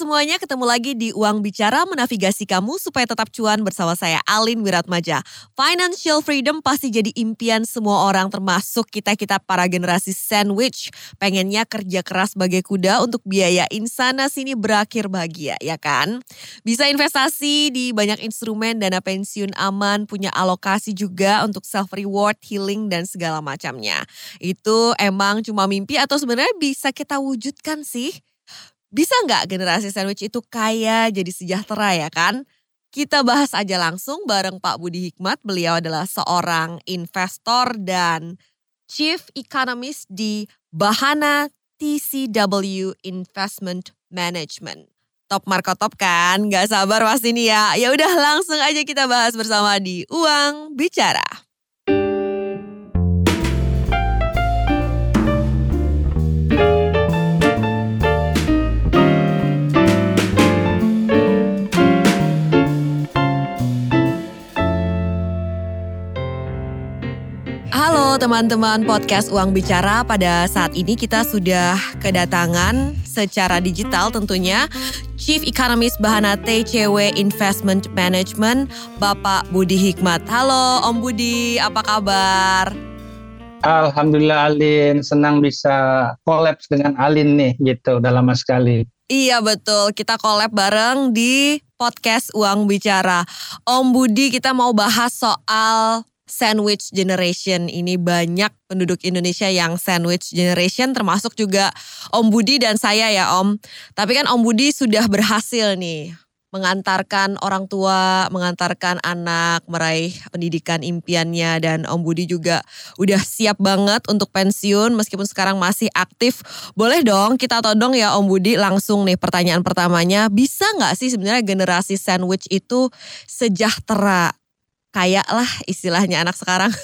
Semuanya, ketemu lagi di Uang Bicara menavigasi kamu supaya tetap cuan bersama saya Alin Wiratmaja. Financial freedom pasti jadi impian semua orang termasuk kita-kita para generasi sandwich. Pengennya kerja keras sebagai kuda untuk biayain sana sini berakhir bahagia, ya kan? Bisa investasi di banyak instrumen, dana pensiun aman, punya alokasi juga untuk self reward, healing dan segala macamnya. Itu emang cuma mimpi atau sebenarnya bisa kita wujudkan sih? Bisa nggak generasi sandwich itu kaya jadi sejahtera ya kan? Kita bahas aja langsung bareng Pak Budi Hikmat. Beliau adalah seorang investor dan Chief Economist di Bahana TCW Investment Management. Top Marco Top kan? Gak sabar pasti nih ya. Ya udah langsung aja kita bahas bersama di Uang Bicara. Teman-teman podcast Uang Bicara. Pada saat ini kita sudah kedatangan secara digital tentunya Chief Economist Bahana TCW Investment Management, Bapak Budi Hikmat. Halo Om Budi, apa kabar? Alhamdulillah Alin, senang bisa kolaps dengan Alin nih gitu, udah lama sekali. Iya betul, kita collab bareng di podcast Uang Bicara. Om Budi kita mau bahas soal sandwich generation. Ini banyak penduduk Indonesia yang sandwich generation termasuk juga Om Budi dan saya ya Om. Tapi kan Om Budi sudah berhasil nih mengantarkan orang tua, mengantarkan anak meraih pendidikan impiannya dan Om Budi juga udah siap banget untuk pensiun meskipun sekarang masih aktif. Boleh dong kita todong ya Om Budi langsung nih pertanyaan pertamanya, bisa nggak sih sebenarnya generasi sandwich itu sejahtera? Kayak lah istilahnya anak sekarang.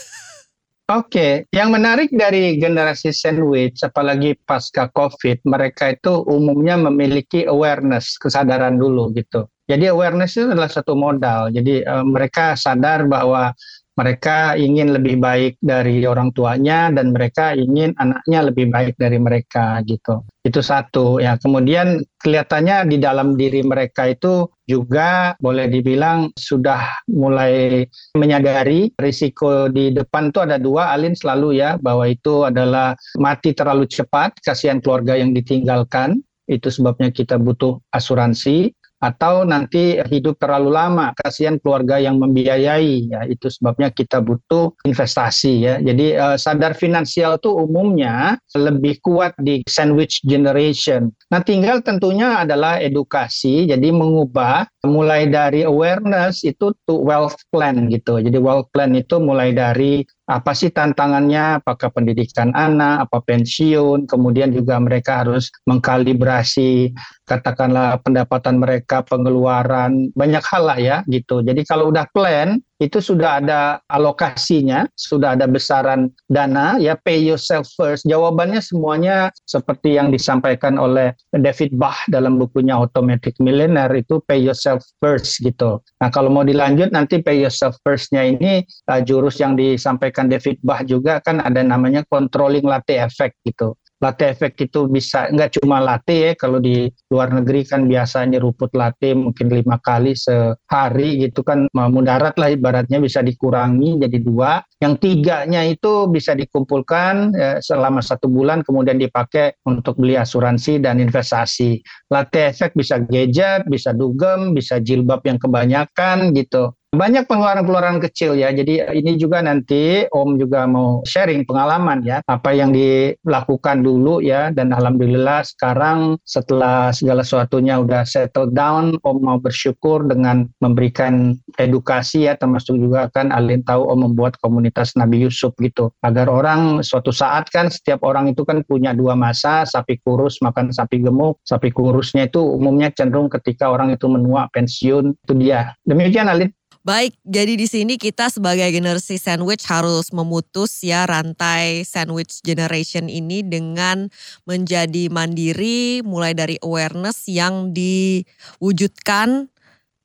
Oke, okay. yang menarik dari generasi sandwich, apalagi pasca COVID, mereka itu umumnya memiliki awareness, kesadaran dulu gitu. Jadi awareness itu adalah satu modal. Jadi uh, mereka sadar bahwa mereka ingin lebih baik dari orang tuanya dan mereka ingin anaknya lebih baik dari mereka gitu. Itu satu ya. Kemudian kelihatannya di dalam diri mereka itu juga boleh dibilang sudah mulai menyadari risiko di depan itu ada dua Alin selalu ya bahwa itu adalah mati terlalu cepat, kasihan keluarga yang ditinggalkan itu sebabnya kita butuh asuransi atau nanti hidup terlalu lama kasihan keluarga yang membiayai ya itu sebabnya kita butuh investasi ya. Jadi uh, sadar finansial itu umumnya lebih kuat di sandwich generation. Nah tinggal tentunya adalah edukasi jadi mengubah mulai dari awareness itu to wealth plan gitu. Jadi wealth plan itu mulai dari apa sih tantangannya, apakah pendidikan anak, apa pensiun, kemudian juga mereka harus mengkalibrasi katakanlah pendapatan mereka, pengeluaran, banyak hal lah ya gitu. Jadi kalau udah plan, itu sudah ada alokasinya, sudah ada besaran dana, ya pay yourself first. Jawabannya semuanya seperti yang disampaikan oleh David Bach dalam bukunya Automatic Millionaire itu pay yourself first gitu. Nah kalau mau dilanjut nanti pay yourself first-nya ini uh, jurus yang disampaikan David Bach juga kan ada namanya controlling latte effect gitu. Latte efek itu bisa nggak cuma latte ya kalau di luar negeri kan biasanya ruput latte mungkin lima kali sehari gitu kan mudarat lah ibaratnya bisa dikurangi jadi dua. Yang tiganya itu bisa dikumpulkan ya, selama satu bulan kemudian dipakai untuk beli asuransi dan investasi. Latte efek bisa gadget bisa dugem bisa jilbab yang kebanyakan gitu banyak pengeluaran-pengeluaran kecil ya. Jadi ini juga nanti Om juga mau sharing pengalaman ya, apa yang dilakukan dulu ya dan alhamdulillah sekarang setelah segala sesuatunya udah settle down, Om mau bersyukur dengan memberikan edukasi ya termasuk juga kan Alin tahu Om membuat komunitas Nabi Yusuf gitu. Agar orang suatu saat kan setiap orang itu kan punya dua masa, sapi kurus makan sapi gemuk. Sapi kurusnya itu umumnya cenderung ketika orang itu menua pensiun itu dia. Demikian Alin. Baik, jadi di sini kita sebagai generasi sandwich harus memutus ya rantai sandwich generation ini dengan menjadi mandiri mulai dari awareness yang diwujudkan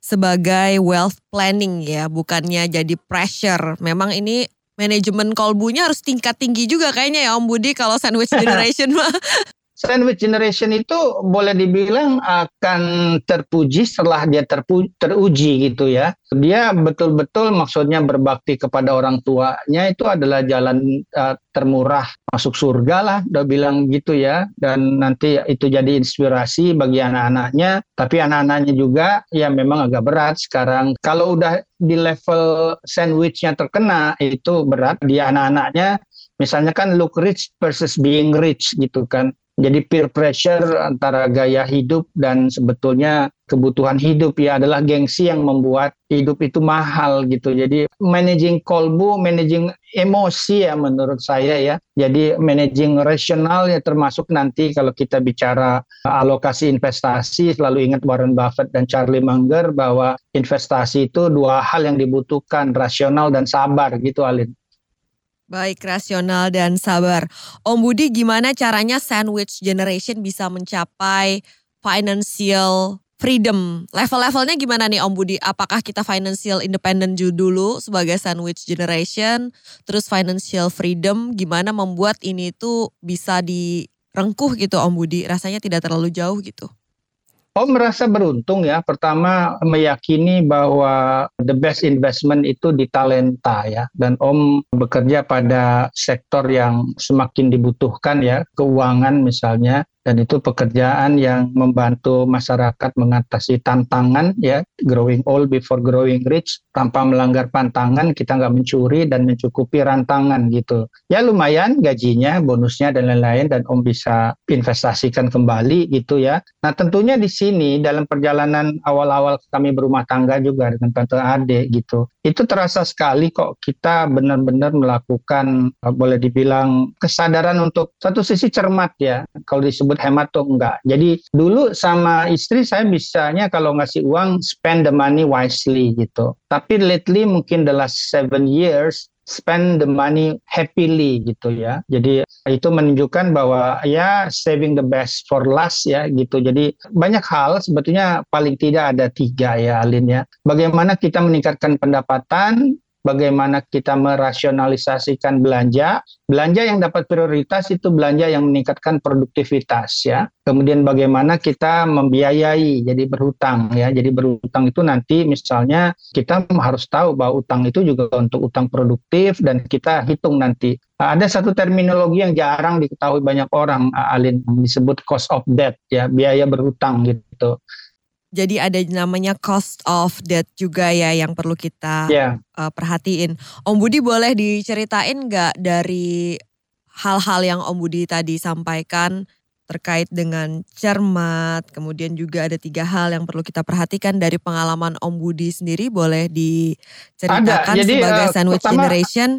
sebagai wealth planning ya, bukannya jadi pressure. Memang ini manajemen kolbunya harus tingkat tinggi juga kayaknya ya Om Budi kalau sandwich generation mah. Sandwich generation itu boleh dibilang akan terpuji setelah dia terpu teruji gitu ya. Dia betul-betul maksudnya berbakti kepada orang tuanya itu adalah jalan uh, termurah masuk surga lah, udah bilang gitu ya. Dan nanti itu jadi inspirasi bagi anak-anaknya. Tapi anak-anaknya juga ya memang agak berat sekarang. Kalau udah di level sandwichnya terkena itu berat di anak-anaknya misalnya kan look rich versus being rich gitu kan jadi peer pressure antara gaya hidup dan sebetulnya kebutuhan hidup ya adalah gengsi yang membuat hidup itu mahal gitu. Jadi managing kolbu, managing emosi ya menurut saya ya. Jadi managing rasional ya termasuk nanti kalau kita bicara alokasi investasi selalu ingat Warren Buffett dan Charlie Munger bahwa investasi itu dua hal yang dibutuhkan, rasional dan sabar gitu Alin. Baik, rasional dan sabar. Om Budi, gimana caranya sandwich generation bisa mencapai financial freedom? Level-levelnya gimana nih Om Budi? Apakah kita financial independent dulu sebagai sandwich generation, terus financial freedom, gimana membuat ini tuh bisa direngkuh gitu Om Budi? Rasanya tidak terlalu jauh gitu. Om merasa beruntung ya. Pertama meyakini bahwa the best investment itu di talenta ya. Dan Om bekerja pada sektor yang semakin dibutuhkan ya, keuangan misalnya dan itu pekerjaan yang membantu masyarakat mengatasi tantangan ya growing old before growing rich. Tanpa melanggar pantangan kita nggak mencuri dan mencukupi rantangan gitu. Ya lumayan gajinya bonusnya dan lain-lain dan om bisa investasikan kembali gitu ya. Nah tentunya di sini dalam perjalanan awal-awal kami berumah tangga juga dengan tante Ade gitu. Itu terasa sekali kok kita benar-benar melakukan boleh dibilang kesadaran untuk satu sisi cermat ya. Kalau disebut disebut hemat atau enggak. Jadi dulu sama istri saya bisanya kalau ngasih uang spend the money wisely gitu. Tapi lately mungkin the last seven years spend the money happily gitu ya. Jadi itu menunjukkan bahwa ya saving the best for last ya gitu. Jadi banyak hal sebetulnya paling tidak ada tiga ya Alin ya. Bagaimana kita meningkatkan pendapatan, bagaimana kita merasionalisasikan belanja. Belanja yang dapat prioritas itu belanja yang meningkatkan produktivitas ya. Kemudian bagaimana kita membiayai jadi berhutang ya. Jadi berhutang itu nanti misalnya kita harus tahu bahwa utang itu juga untuk utang produktif dan kita hitung nanti ada satu terminologi yang jarang diketahui banyak orang, Alin, disebut cost of debt, ya biaya berhutang gitu. Jadi ada namanya cost of debt juga ya yang perlu kita yeah. Ya. uh, perhatiin. Om Budi boleh diceritain nggak dari hal-hal yang Om Budi tadi sampaikan terkait dengan cermat, kemudian juga ada tiga hal yang perlu kita perhatikan dari pengalaman Om Budi sendiri boleh diceritakan Jadi, sebagai uh, sandwich pertama, generation?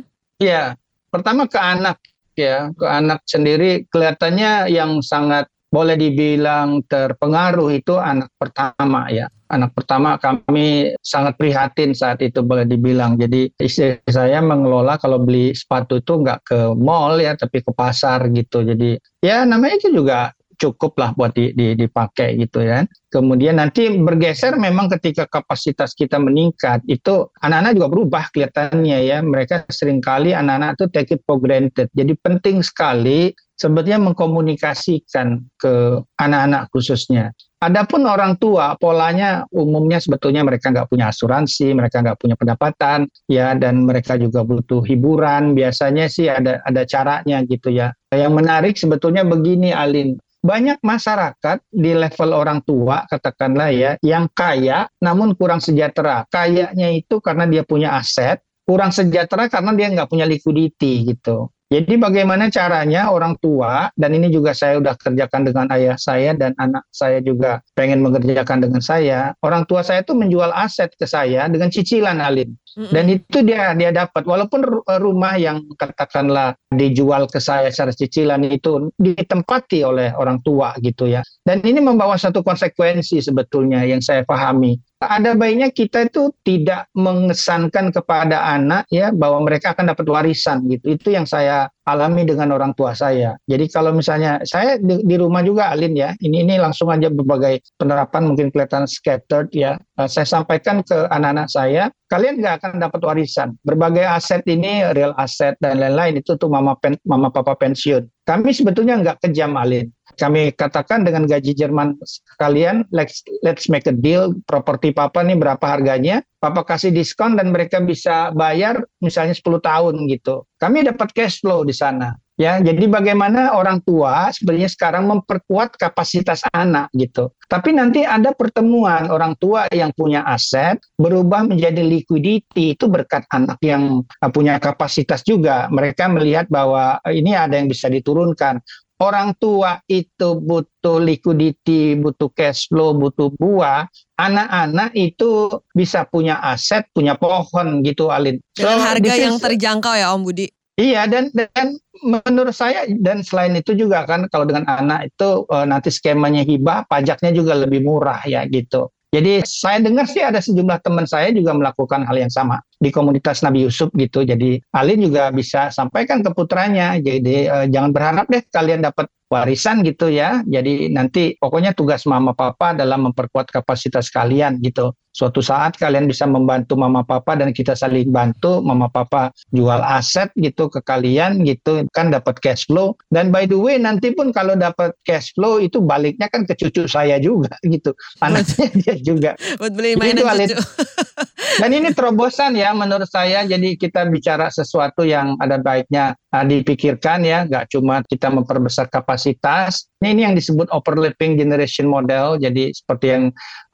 Iya, pertama ke anak ya, ke anak sendiri kelihatannya yang sangat boleh dibilang terpengaruh itu anak pertama ya. Anak pertama kami sangat prihatin saat itu boleh dibilang. Jadi istri saya mengelola kalau beli sepatu itu nggak ke mall ya, tapi ke pasar gitu. Jadi ya namanya itu juga cukup lah buat di, di, dipakai gitu ya. Kemudian nanti bergeser memang ketika kapasitas kita meningkat itu anak-anak juga berubah kelihatannya ya. Mereka sering kali anak-anak itu take it for granted. Jadi penting sekali sebetulnya mengkomunikasikan ke anak-anak khususnya. Adapun orang tua, polanya umumnya sebetulnya mereka nggak punya asuransi, mereka nggak punya pendapatan, ya, dan mereka juga butuh hiburan. Biasanya sih ada ada caranya gitu ya. Yang menarik sebetulnya begini, Alin banyak masyarakat di level orang tua katakanlah ya yang kaya namun kurang sejahtera kayaknya itu karena dia punya aset kurang sejahtera karena dia nggak punya liquidity gitu jadi bagaimana caranya orang tua dan ini juga saya sudah kerjakan dengan ayah saya dan anak saya juga pengen mengerjakan dengan saya. Orang tua saya itu menjual aset ke saya dengan cicilan Alin. Dan itu dia dia dapat walaupun rumah yang katakanlah dijual ke saya secara cicilan itu ditempati oleh orang tua gitu ya. Dan ini membawa satu konsekuensi sebetulnya yang saya pahami ada baiknya kita itu tidak mengesankan kepada anak ya bahwa mereka akan dapat warisan gitu. Itu yang saya alami dengan orang tua saya. Jadi kalau misalnya saya di, di rumah juga Alin ya, ini ini langsung aja berbagai penerapan mungkin kelihatan scattered ya. Uh, saya sampaikan ke anak-anak saya, kalian nggak akan dapat warisan. Berbagai aset ini real asset dan lain-lain itu tuh mama pen, mama papa pensiun. Kami sebetulnya nggak kejam Alin. Kami katakan dengan gaji Jerman kalian, let's let's make a deal. Properti papa nih berapa harganya? Papa kasih diskon dan mereka bisa bayar misalnya 10 tahun gitu. Kami dapat cash flow di sana. Ya, jadi bagaimana orang tua sebenarnya sekarang memperkuat kapasitas anak gitu. Tapi nanti ada pertemuan orang tua yang punya aset berubah menjadi liquidity itu berkat anak yang punya kapasitas juga. Mereka melihat bahwa ini ada yang bisa diturunkan orang tua itu butuh liquidity, butuh cash flow, butuh buah, anak-anak itu bisa punya aset, punya pohon gitu Alin. Dengan so, harga yang terjangkau ya Om Budi. Iya dan dan menurut saya dan selain itu juga kan kalau dengan anak itu uh, nanti skemanya hibah pajaknya juga lebih murah ya gitu. Jadi saya dengar sih ada sejumlah teman saya juga melakukan hal yang sama di komunitas Nabi Yusuf gitu. Jadi Alin juga bisa sampaikan ke putranya. Jadi uh, jangan berharap deh kalian dapat warisan gitu ya. Jadi nanti pokoknya tugas mama papa dalam memperkuat kapasitas kalian gitu. Suatu saat kalian bisa membantu mama papa dan kita saling bantu. Mama papa jual aset gitu ke kalian gitu kan dapat cash flow. Dan by the way nanti pun kalau dapat cash flow itu baliknya kan ke cucu saya juga gitu. Anaknya dia juga. Buat beli mainan cucu. Dan ini terobosan ya menurut saya. Jadi kita bicara sesuatu yang ada baiknya uh, dipikirkan ya. Gak cuma kita memperbesar kapasitas. Ini, ini yang disebut overlapping generation model. Jadi seperti yang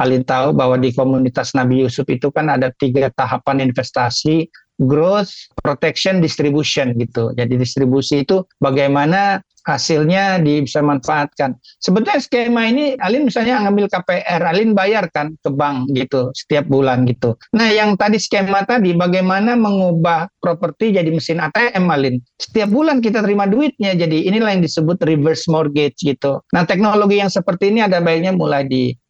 Alin tahu bahwa di komunitas Nabi Yusuf itu kan ada tiga tahapan investasi growth, protection, distribution gitu. Jadi distribusi itu bagaimana hasilnya di, bisa manfaatkan. Sebetulnya skema ini Alin misalnya ngambil KPR, Alin bayarkan ke bank gitu setiap bulan gitu. Nah yang tadi skema tadi bagaimana mengubah properti jadi mesin ATM Alin. Setiap bulan kita terima duitnya jadi inilah yang disebut reverse mortgage gitu. Nah teknologi yang seperti ini ada baiknya mulai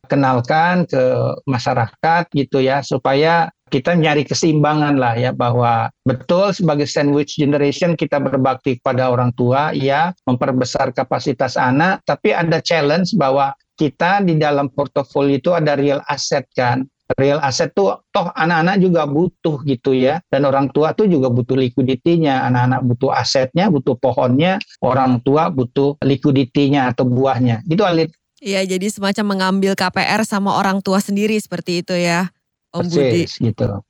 dikenalkan ke masyarakat gitu ya supaya kita nyari keseimbangan lah ya bahwa betul sebagai sandwich generation kita berbakti kepada orang tua ya memperbesar kapasitas anak tapi ada challenge bahwa kita di dalam portofolio itu ada real asset kan. Real asset tuh toh anak-anak juga butuh gitu ya dan orang tua tuh juga butuh liquidity-nya. Anak-anak butuh asetnya butuh pohonnya orang tua butuh liquidity-nya atau buahnya. Itu Alit Iya jadi semacam mengambil KPR sama orang tua sendiri seperti itu ya Om Budi. gitu.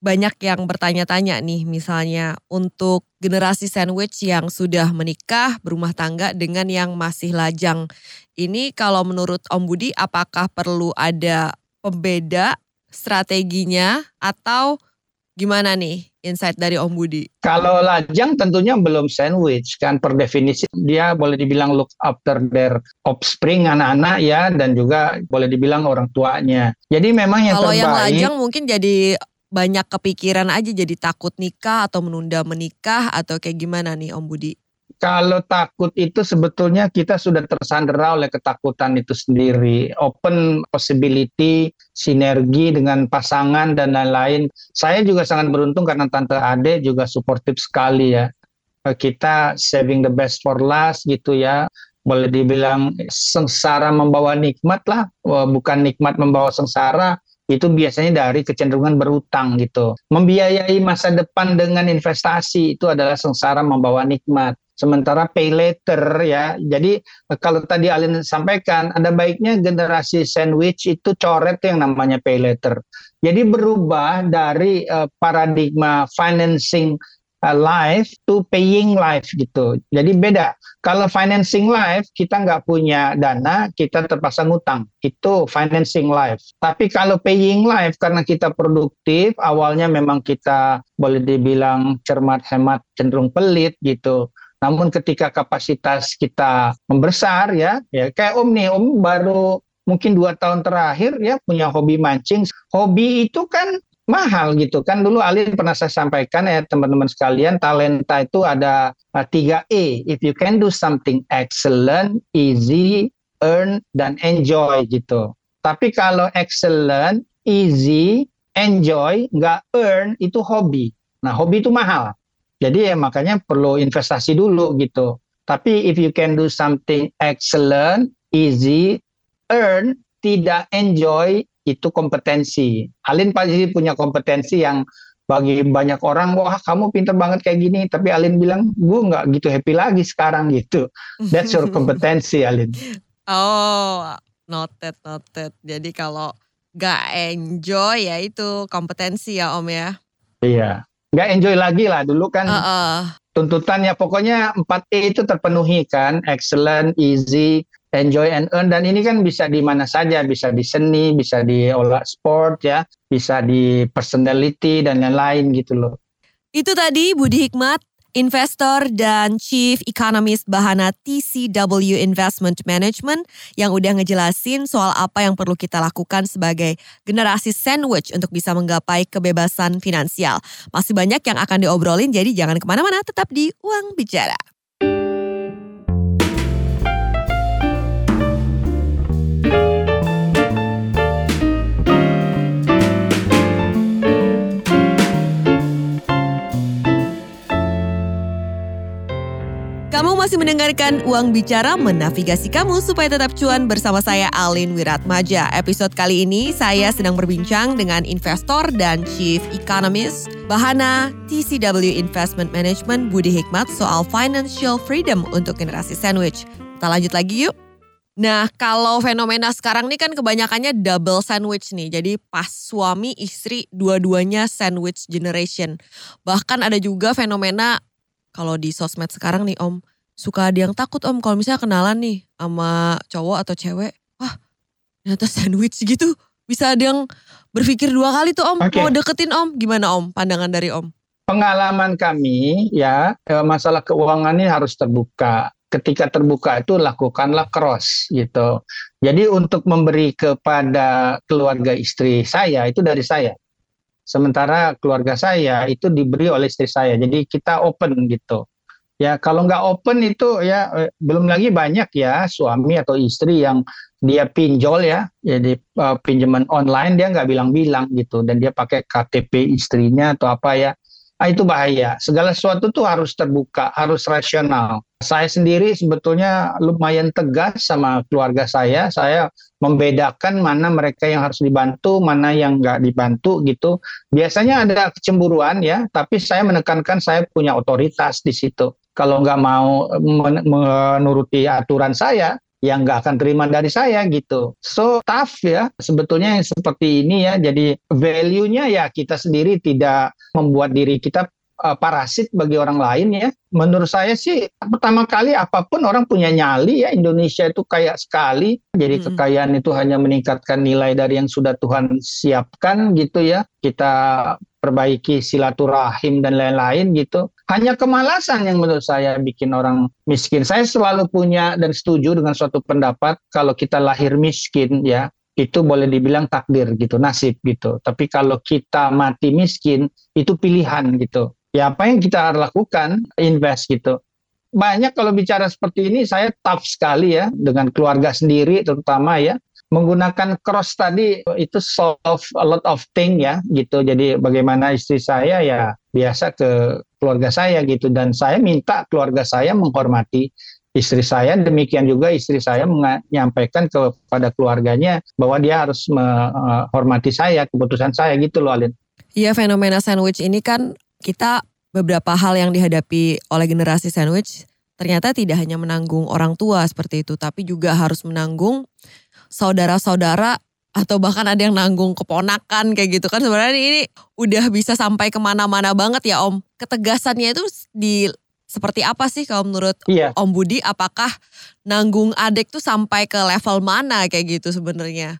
Banyak yang bertanya-tanya nih misalnya untuk generasi sandwich yang sudah menikah, berumah tangga dengan yang masih lajang. Ini kalau menurut Om Budi apakah perlu ada pembeda strateginya atau gimana nih insight dari Om Budi? Kalau lajang tentunya belum sandwich kan per definisi dia boleh dibilang look after their offspring anak-anak ya dan juga boleh dibilang orang tuanya. Jadi memang yang Kalau terbaik. yang lajang mungkin jadi banyak kepikiran aja jadi takut nikah atau menunda menikah atau kayak gimana nih Om Budi? Kalau takut itu sebetulnya kita sudah tersandera oleh ketakutan itu sendiri. Open possibility, sinergi dengan pasangan dan lain-lain. Saya juga sangat beruntung karena Tante Ade juga suportif sekali ya. Kita saving the best for last gitu ya. Boleh dibilang sengsara membawa nikmat lah, bukan nikmat membawa sengsara itu biasanya dari kecenderungan berutang gitu. Membiayai masa depan dengan investasi itu adalah sengsara membawa nikmat sementara pay later ya. Jadi kalau tadi Alin sampaikan ada baiknya generasi sandwich itu coret yang namanya pay later. Jadi berubah dari uh, paradigma financing uh, life to paying life gitu. Jadi beda. Kalau financing life kita nggak punya dana, kita terpaksa ngutang. Itu financing life. Tapi kalau paying life karena kita produktif, awalnya memang kita boleh dibilang cermat hemat cenderung pelit gitu. Namun ketika kapasitas kita membesar ya, ya kayak Om nih, Om baru mungkin dua tahun terakhir ya punya hobi mancing. Hobi itu kan mahal gitu kan. Dulu Alin pernah saya sampaikan ya teman-teman sekalian, talenta itu ada uh, tiga E. If you can do something excellent, easy, earn, dan enjoy gitu. Tapi kalau excellent, easy, enjoy, nggak earn, itu hobi. Nah hobi itu mahal Jadi ya makanya perlu investasi dulu gitu. Tapi if you can do something excellent, easy, earn, tidak enjoy, itu kompetensi. Alin pasti punya kompetensi yang bagi banyak orang, wah kamu pinter banget kayak gini. Tapi Alin bilang, gue nggak gitu happy lagi sekarang gitu. That's your kompetensi Alin. Oh, noted, noted. Jadi kalau nggak enjoy ya itu kompetensi ya Om ya. Iya nggak enjoy lagi lah. Dulu kan uh -uh. tuntutannya. Pokoknya 4E itu terpenuhi kan. Excellent easy enjoy and earn. Dan ini kan bisa di mana saja. Bisa di seni bisa di olah sport ya. Bisa di personality dan lain-lain gitu loh. Itu tadi Budi Hikmat investor dan chief economist Bahana TCW Investment Management yang udah ngejelasin soal apa yang perlu kita lakukan sebagai generasi sandwich untuk bisa menggapai kebebasan finansial. Masih banyak yang akan diobrolin, jadi jangan ke mana-mana, tetap di Uang Bicara. Kamu masih mendengarkan Uang Bicara menavigasi kamu supaya tetap cuan bersama saya Alin Wiratmaja. Episode kali ini saya sedang berbincang dengan investor dan chief economist Bahana TCW Investment Management Budi Hikmat soal financial freedom untuk generasi sandwich. Kita lanjut lagi yuk. Nah kalau fenomena sekarang nih kan kebanyakannya double sandwich nih. Jadi pas suami istri dua-duanya sandwich generation. Bahkan ada juga fenomena kalau di sosmed sekarang nih Om, suka ada yang takut Om kalau misalnya kenalan nih sama cowok atau cewek, wah ternyata sandwich gitu. Bisa ada yang berpikir dua kali tuh Om, okay. mau deketin Om. Gimana Om, pandangan dari Om? Pengalaman kami ya, masalah keuangan ini harus terbuka. Ketika terbuka itu lakukanlah cross gitu. Jadi untuk memberi kepada keluarga istri saya itu dari saya Sementara keluarga saya itu diberi oleh istri saya. Jadi kita open gitu. Ya kalau nggak open itu ya eh, belum lagi banyak ya suami atau istri yang dia pinjol ya, jadi uh, pinjaman online dia nggak bilang-bilang gitu dan dia pakai KTP istrinya atau apa ya ah, itu bahaya. Segala sesuatu tuh harus terbuka, harus rasional. Saya sendiri sebetulnya lumayan tegas sama keluarga saya. Saya membedakan mana mereka yang harus dibantu, mana yang nggak dibantu gitu. Biasanya ada kecemburuan ya, tapi saya menekankan saya punya otoritas di situ. Kalau nggak mau menuruti aturan saya, yang nggak akan terima dari saya gitu. So tough ya sebetulnya yang seperti ini ya. Jadi value-nya ya kita sendiri tidak membuat diri kita uh, parasit bagi orang lain ya. Menurut saya sih pertama kali apa pun orang punya nyali ya Indonesia itu kayak sekali. Jadi hmm. kekayaan itu hanya meningkatkan nilai dari yang sudah Tuhan siapkan gitu ya. Kita perbaiki silaturahim dan lain-lain gitu. Hanya kemalasan yang menurut saya bikin orang miskin. Saya selalu punya dan setuju dengan suatu pendapat kalau kita lahir miskin ya, itu boleh dibilang takdir gitu, nasib gitu. Tapi kalau kita mati miskin, itu pilihan gitu. Ya apa yang kita lakukan, invest gitu. Banyak kalau bicara seperti ini saya tough sekali ya dengan keluarga sendiri terutama ya menggunakan cross tadi itu solve a lot of thing ya gitu. Jadi bagaimana istri saya ya biasa ke keluarga saya gitu dan saya minta keluarga saya menghormati istri saya demikian juga istri saya menyampaikan kepada keluarganya bahwa dia harus menghormati saya keputusan saya gitu loh Alin. Iya fenomena sandwich ini kan kita beberapa hal yang dihadapi oleh generasi sandwich ternyata tidak hanya menanggung orang tua seperti itu tapi juga harus menanggung saudara-saudara atau bahkan ada yang nanggung keponakan kayak gitu kan sebenarnya ini udah bisa sampai ke mana-mana banget ya Om. Ketegasannya itu di seperti apa sih kalau menurut iya. Om Budi? Apakah nanggung adik tuh sampai ke level mana kayak gitu sebenarnya?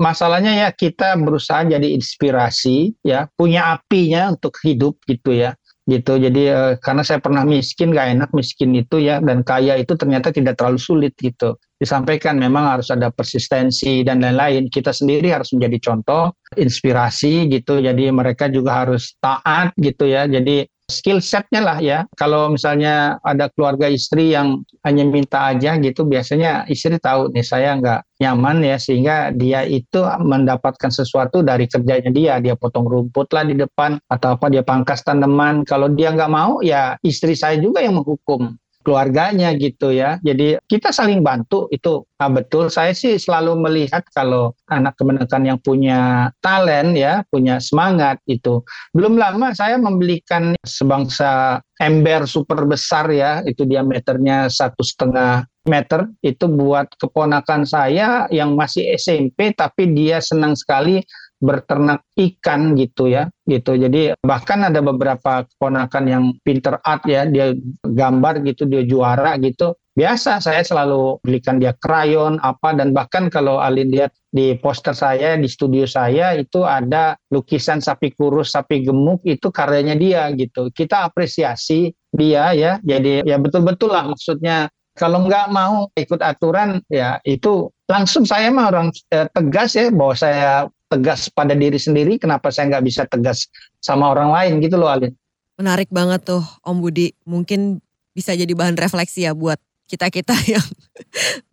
Masalahnya ya kita berusaha jadi inspirasi ya, punya apinya untuk hidup gitu ya gitu. Jadi uh, karena saya pernah miskin gak enak miskin itu ya dan kaya itu ternyata tidak terlalu sulit gitu. Disampaikan memang harus ada persistensi dan lain-lain. Kita sendiri harus menjadi contoh, inspirasi gitu. Jadi mereka juga harus taat gitu ya. Jadi skill setnya lah ya. Kalau misalnya ada keluarga istri yang hanya minta aja gitu, biasanya istri tahu nih saya nggak nyaman ya sehingga dia itu mendapatkan sesuatu dari kerjanya dia. Dia potong rumput lah di depan atau apa dia pangkas tanaman. Kalau dia nggak mau ya istri saya juga yang menghukum keluarganya gitu ya. Jadi kita saling bantu itu ah, betul. Saya sih selalu melihat kalau anak kemenakan yang punya talent ya, punya semangat itu. Belum lama saya membelikan sebangsa ember super besar ya, itu diameternya satu setengah meter itu buat keponakan saya yang masih SMP tapi dia senang sekali berternak ikan gitu ya gitu. Jadi bahkan ada beberapa keponakan yang pinter art ya dia gambar gitu dia juara gitu. Biasa saya selalu belikan dia krayon apa dan bahkan kalau Alin lihat di poster saya di studio saya itu ada lukisan sapi kurus sapi gemuk itu karyanya dia gitu. Kita apresiasi dia ya jadi ya betul-betul lah maksudnya. Kalau nggak mau ikut aturan ya itu langsung saya mah orang eh, tegas ya bahwa saya tegas pada diri sendiri, kenapa saya nggak bisa tegas sama orang lain gitu loh Alin. Menarik banget tuh Om Budi, mungkin bisa jadi bahan refleksi ya buat kita-kita yang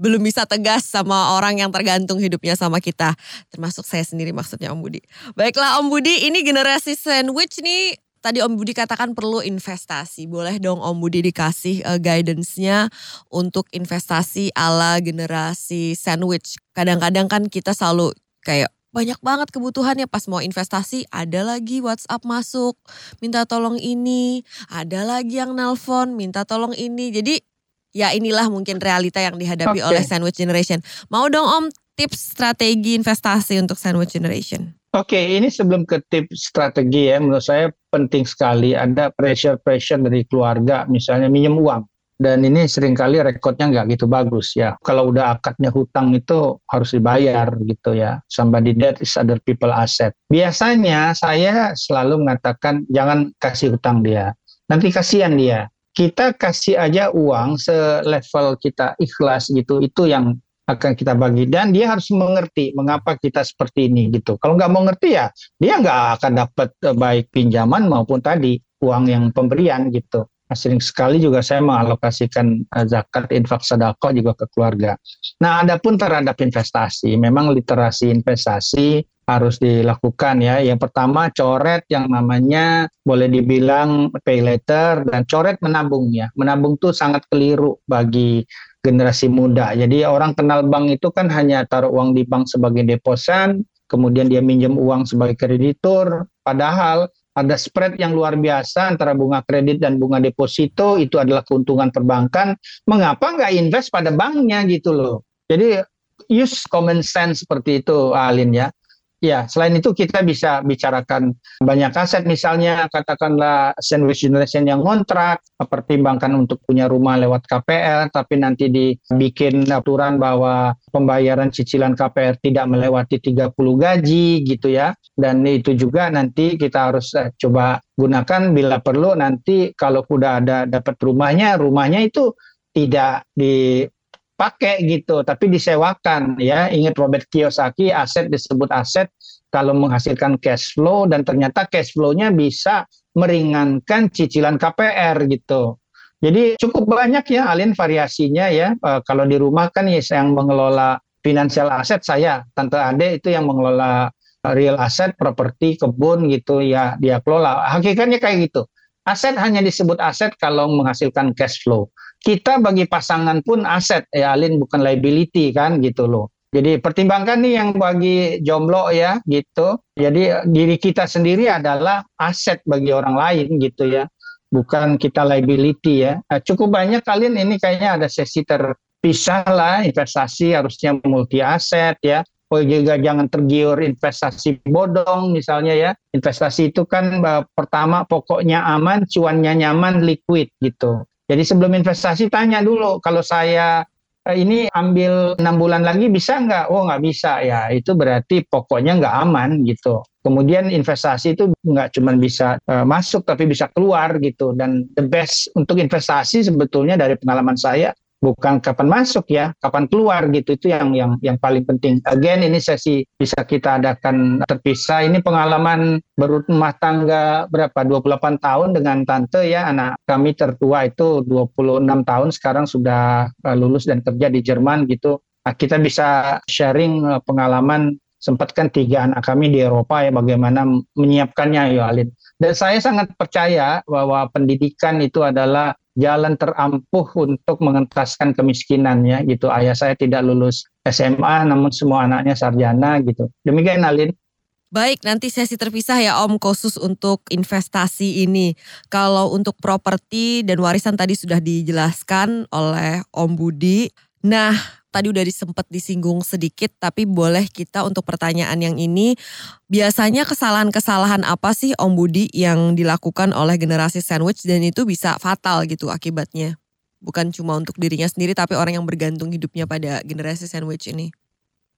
belum bisa tegas sama orang yang tergantung hidupnya sama kita. Termasuk saya sendiri maksudnya Om Budi. Baiklah Om Budi, ini generasi sandwich nih tadi Om Budi katakan perlu investasi. Boleh dong Om Budi dikasih uh, guidance-nya untuk investasi ala generasi sandwich. Kadang-kadang kan kita selalu kayak banyak banget kebutuhannya. Pas mau investasi ada lagi WhatsApp masuk minta tolong ini. Ada lagi yang nelpon minta tolong ini. Jadi ya inilah mungkin realita yang dihadapi okay. oleh sandwich generation. Mau dong om tips strategi investasi untuk sandwich generation? Oke, okay, ini sebelum ke tips strategi ya, menurut saya penting sekali. Ada pressure-pressure dari keluarga, misalnya minjem uang dan ini sering kali rekodnya nggak gitu bagus ya. Kalau udah akadnya hutang itu harus dibayar gitu ya. Somebody debt is other people asset. Biasanya saya selalu mengatakan jangan kasih hutang dia. Nanti kasihan dia. Kita kasih aja uang selevel kita ikhlas gitu. Itu yang akan kita bagi dan dia harus mengerti mengapa kita seperti ini gitu. Kalau nggak mau ngerti ya dia nggak akan dapat eh, baik pinjaman maupun tadi uang yang pemberian gitu sering sekali juga saya mengalokasikan eh, zakat infak sedekah juga ke keluarga. Nah, adapun terhadap investasi, memang literasi investasi harus dilakukan ya. Yang pertama coret yang namanya boleh dibilang pay later dan coret menabung ya. Menabung itu sangat keliru bagi generasi muda. Jadi orang kenal bank itu kan hanya taruh uang di bank sebagai deposan, kemudian dia minjem uang sebagai kreditur, padahal ada spread yang luar biasa antara bunga kredit dan bunga deposito itu adalah keuntungan perbankan. Mengapa nggak invest pada banknya gitu loh? Jadi use common sense seperti itu Alin ya Ya, selain itu kita bisa bicarakan banyak aset misalnya katakanlah sandwich generation yang kontrak, pertimbangkan untuk punya rumah lewat KPR, tapi nanti dibikin aturan bahwa pembayaran cicilan KPR tidak melewati 30 gaji gitu ya. Dan itu juga nanti kita harus eh, coba gunakan bila perlu nanti kalau sudah ada dapat rumahnya, rumahnya itu tidak di pakai gitu, tapi disewakan ya. Ingat Robert Kiyosaki, aset disebut aset kalau menghasilkan cash flow dan ternyata cash flow-nya bisa meringankan cicilan KPR gitu. Jadi cukup banyak ya Alin variasinya ya. E, kalau di rumah kan ya yang mengelola finansial aset saya, tante Ade itu yang mengelola real asset, properti, kebun gitu ya dia kelola. Hakikatnya kayak gitu. Aset hanya disebut aset kalau menghasilkan cash flow kita bagi pasangan pun aset ya Alin bukan liability kan gitu loh. Jadi pertimbangkan nih yang bagi jomblo ya gitu. Jadi diri kita sendiri adalah aset bagi orang lain gitu ya. Bukan kita liability ya. Nah, cukup banyak kalian ini kayaknya ada sesi terpisah lah investasi harusnya multi aset ya. Oh juga jangan tergiur investasi bodong misalnya ya. Investasi itu kan pertama pokoknya aman, cuannya nyaman, liquid gitu. Jadi sebelum investasi tanya dulu kalau saya eh, ini ambil enam bulan lagi bisa nggak? Oh nggak bisa ya. Itu berarti pokoknya nggak aman gitu. Kemudian investasi itu nggak cuma bisa uh, masuk tapi bisa keluar gitu. Dan the best untuk investasi sebetulnya dari pengalaman saya bukan kapan masuk ya, kapan keluar gitu itu yang yang yang paling penting. Again ini sesi bisa kita adakan terpisah. Ini pengalaman berumah tangga berapa 28 tahun dengan tante ya anak kami tertua itu 26 tahun sekarang sudah uh, lulus dan kerja di Jerman gitu. Nah, kita bisa sharing uh, pengalaman sempat kan tiga anak kami di Eropa ya bagaimana menyiapkannya ya Alin. Dan saya sangat percaya bahwa pendidikan itu adalah jalan terampuh untuk mengentaskan kemiskinan ya gitu. Ayah saya tidak lulus SMA namun semua anaknya sarjana gitu. Demikian Alin. Baik, nanti sesi terpisah ya Om khusus untuk investasi ini. Kalau untuk properti dan warisan tadi sudah dijelaskan oleh Om Budi. Nah, tadi udah sempat disinggung sedikit, tapi boleh kita untuk pertanyaan yang ini, biasanya kesalahan-kesalahan apa sih Om Budi yang dilakukan oleh generasi sandwich dan itu bisa fatal gitu akibatnya? Bukan cuma untuk dirinya sendiri, tapi orang yang bergantung hidupnya pada generasi sandwich ini.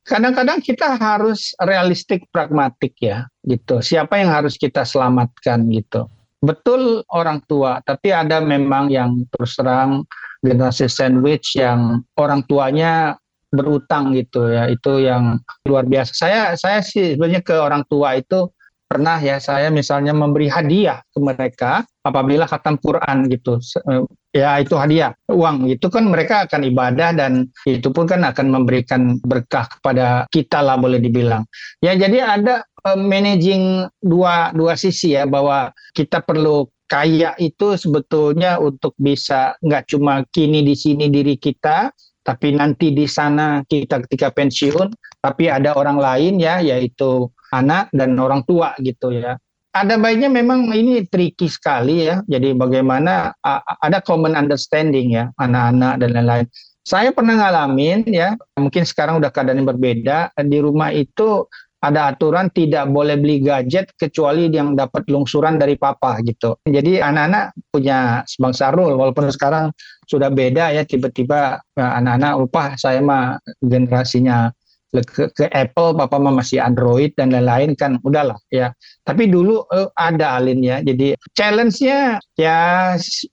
Kadang-kadang kita harus realistik, pragmatik ya, gitu. Siapa yang harus kita selamatkan gitu. Betul orang tua, tapi ada memang yang terus terang generasi sandwich yang orang tuanya berutang gitu ya itu yang luar biasa. Saya saya sih sebenarnya ke orang tua itu pernah ya saya misalnya memberi hadiah ke mereka apabila khatam Quran gitu. Eh, ya itu hadiah uang. Itu kan mereka akan ibadah dan itu pun kan akan memberikan berkah kepada kita lah boleh dibilang. Ya jadi ada uh, managing dua dua sisi ya bahwa kita perlu kaya itu sebetulnya untuk bisa nggak cuma kini di sini diri kita, tapi nanti di sana kita ketika pensiun, tapi ada orang lain ya, yaitu anak dan orang tua gitu ya. Ada baiknya memang ini tricky sekali ya. Jadi bagaimana ada common understanding ya anak-anak dan lain-lain. Saya pernah ngalamin ya, mungkin sekarang udah keadaan yang berbeda. Di rumah itu ada aturan tidak boleh beli gadget kecuali yang dapat lungsuran dari papa gitu. Jadi anak-anak punya sebangsa rule walaupun sekarang sudah beda ya tiba-tiba ya, anak-anak lupa saya mah generasinya ke, ke Apple, papa masih Android dan lain-lain kan udahlah ya. Tapi dulu uh, ada Alin ya. Jadi challenge-nya ya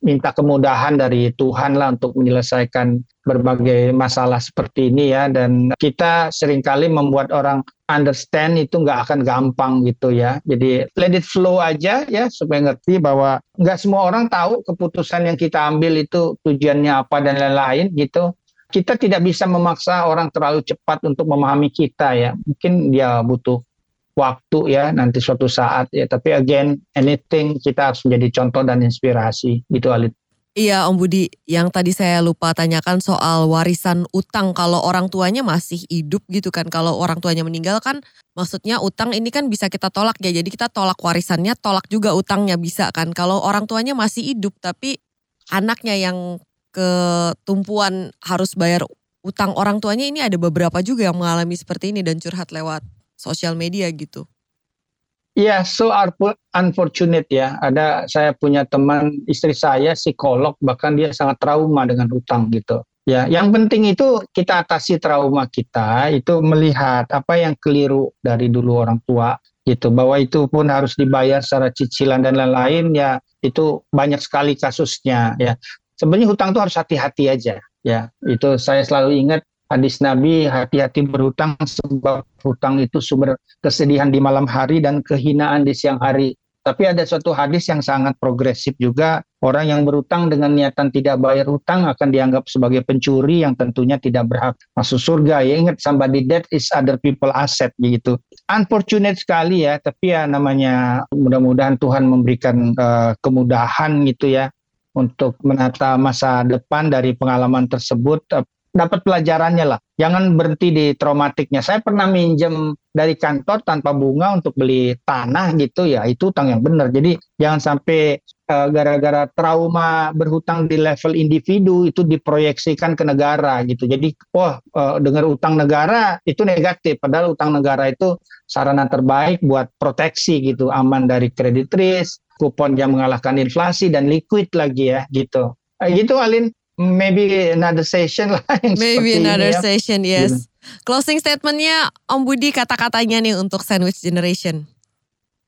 minta kemudahan dari Tuhan lah untuk menyelesaikan berbagai masalah seperti ini ya dan kita sering kali membuat orang understand itu nggak akan gampang gitu ya jadi let it flow aja ya supaya ngerti bahwa nggak semua orang tahu keputusan yang kita ambil itu tujuannya apa dan lain-lain gitu kita tidak bisa memaksa orang terlalu cepat untuk memahami kita ya mungkin dia butuh waktu ya nanti suatu saat ya tapi again anything kita harus menjadi contoh dan inspirasi gitu Alit Iya Om Budi, yang tadi saya lupa tanyakan soal warisan utang kalau orang tuanya masih hidup gitu kan. Kalau orang tuanya meninggal kan maksudnya utang ini kan bisa kita tolak ya. Jadi kita tolak warisannya, tolak juga utangnya bisa kan. Kalau orang tuanya masih hidup tapi anaknya yang ketumpuan harus bayar utang orang tuanya ini ada beberapa juga yang mengalami seperti ini dan curhat lewat sosial media gitu. Iya, yeah, so unfortunate ya. Ada saya punya teman istri saya psikolog bahkan dia sangat trauma dengan hutang gitu. Ya, yang penting itu kita atasi trauma kita itu melihat apa yang keliru dari dulu orang tua gitu bahwa itu pun harus dibayar secara cicilan dan lain-lain ya itu banyak sekali kasusnya ya. Sebenarnya hutang itu harus hati-hati aja ya. Itu saya selalu ingat hadis Nabi hati-hati berhutang sebab hutang itu sumber kesedihan di malam hari dan kehinaan di siang hari. Tapi ada suatu hadis yang sangat progresif juga, orang yang berhutang dengan niatan tidak bayar hutang akan dianggap sebagai pencuri yang tentunya tidak berhak masuk surga. Ya ingat somebody dead is other people asset gitu. Unfortunate sekali ya, tapi ya namanya mudah-mudahan Tuhan memberikan uh, kemudahan gitu ya untuk menata masa depan dari pengalaman tersebut dapat pelajarannya lah. Jangan berhenti di traumatiknya. Saya pernah minjem dari kantor tanpa bunga untuk beli tanah gitu ya, itu utang yang benar. Jadi jangan sampai uh, gara-gara trauma berhutang di level individu itu diproyeksikan ke negara gitu. Jadi wah uh, dengar utang negara itu negatif, padahal utang negara itu sarana terbaik buat proteksi gitu, aman dari kredit risk, kupon yang mengalahkan inflasi dan liquid lagi ya gitu. Uh, gitu Alin maybe another session lah. Yang maybe another ya. session, yes. Yeah. Closing statementnya Om Budi kata-katanya nih untuk sandwich generation.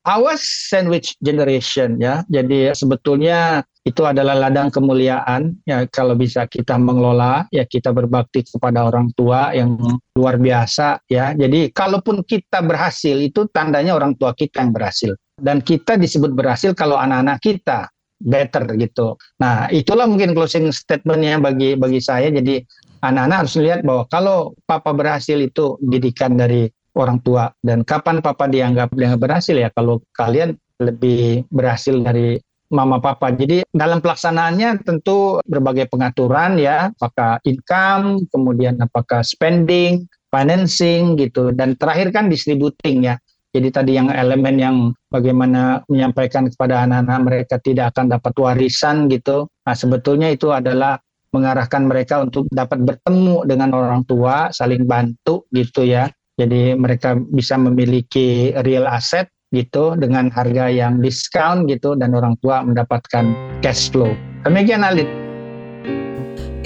Awas sandwich generation ya. Jadi sebetulnya itu adalah ladang kemuliaan ya kalau bisa kita mengelola ya kita berbakti kepada orang tua yang luar biasa ya. Jadi kalaupun kita berhasil itu tandanya orang tua kita yang berhasil. Dan kita disebut berhasil kalau anak-anak kita better gitu. Nah itulah mungkin closing statementnya bagi bagi saya. Jadi anak-anak harus lihat bahwa kalau papa berhasil itu didikan dari orang tua. Dan kapan papa dianggap dianggap berhasil ya kalau kalian lebih berhasil dari mama papa. Jadi dalam pelaksanaannya tentu berbagai pengaturan ya, apakah income, kemudian apakah spending, financing gitu, dan terakhir kan distributing ya. Jadi tadi yang elemen yang bagaimana menyampaikan kepada anak-anak mereka tidak akan dapat warisan gitu. Nah sebetulnya itu adalah mengarahkan mereka untuk dapat bertemu dengan orang tua, saling bantu gitu ya. Jadi mereka bisa memiliki real asset gitu dengan harga yang diskon gitu dan orang tua mendapatkan cash flow. Demikian Alit.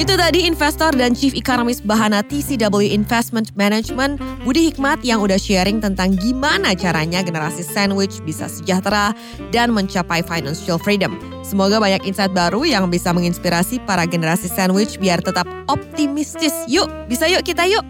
Itu tadi investor dan Chief Economist Bahana TCW Investment Management Budi Hikmat yang udah sharing tentang gimana caranya generasi sandwich bisa sejahtera dan mencapai financial freedom. Semoga banyak insight baru yang bisa menginspirasi para generasi sandwich biar tetap optimistis. Yuk, bisa yuk kita yuk.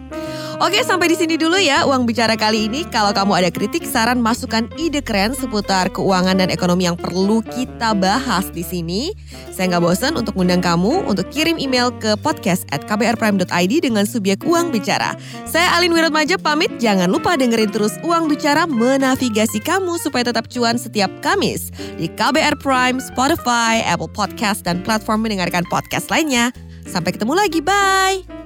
Oke, sampai di sini dulu ya uang bicara kali ini. Kalau kamu ada kritik, saran, masukan, ide keren seputar keuangan dan ekonomi yang perlu kita bahas di sini, saya nggak bosan untuk ngundang kamu untuk kirim email ke podcast at kbrprime.id dengan subjek uang bicara. Saya Alin Wiratmaja pamit, jangan lupa dengerin terus uang bicara menavigasi kamu supaya tetap cuan setiap Kamis di KBR Prime, Spotify, Apple Podcast, dan platform mendengarkan podcast lainnya. Sampai ketemu lagi, bye!